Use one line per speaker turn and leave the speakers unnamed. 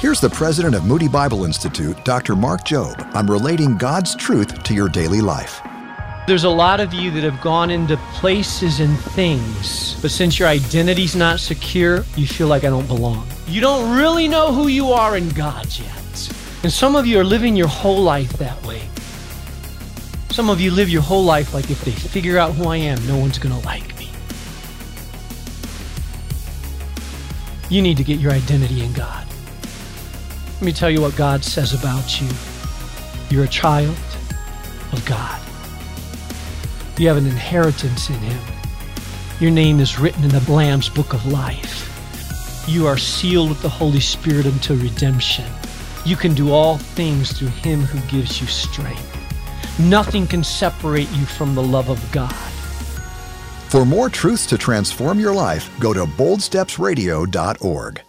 Here's the president of Moody Bible Institute, Dr. Mark Jobe, on relating God's truth to your daily life.
There's a lot of you that have gone into places and things, but since your identity's not secure, you feel like I don't belong. You don't really know who you are in God yet. And some of you are living your whole life that way. Some of you live your whole life like if they figure out who I am, no one's going to like me. You need to get your identity in God. Let me tell you what God says about you. You're a child of God. You have an inheritance in Him. Your name is written in the Lamb's book of life. You are sealed with the Holy Spirit until redemption. You can do all things through Him who gives you strength. Nothing can separate you from the love of God.
For more truths to transform your life, go to boldstepsradio.org.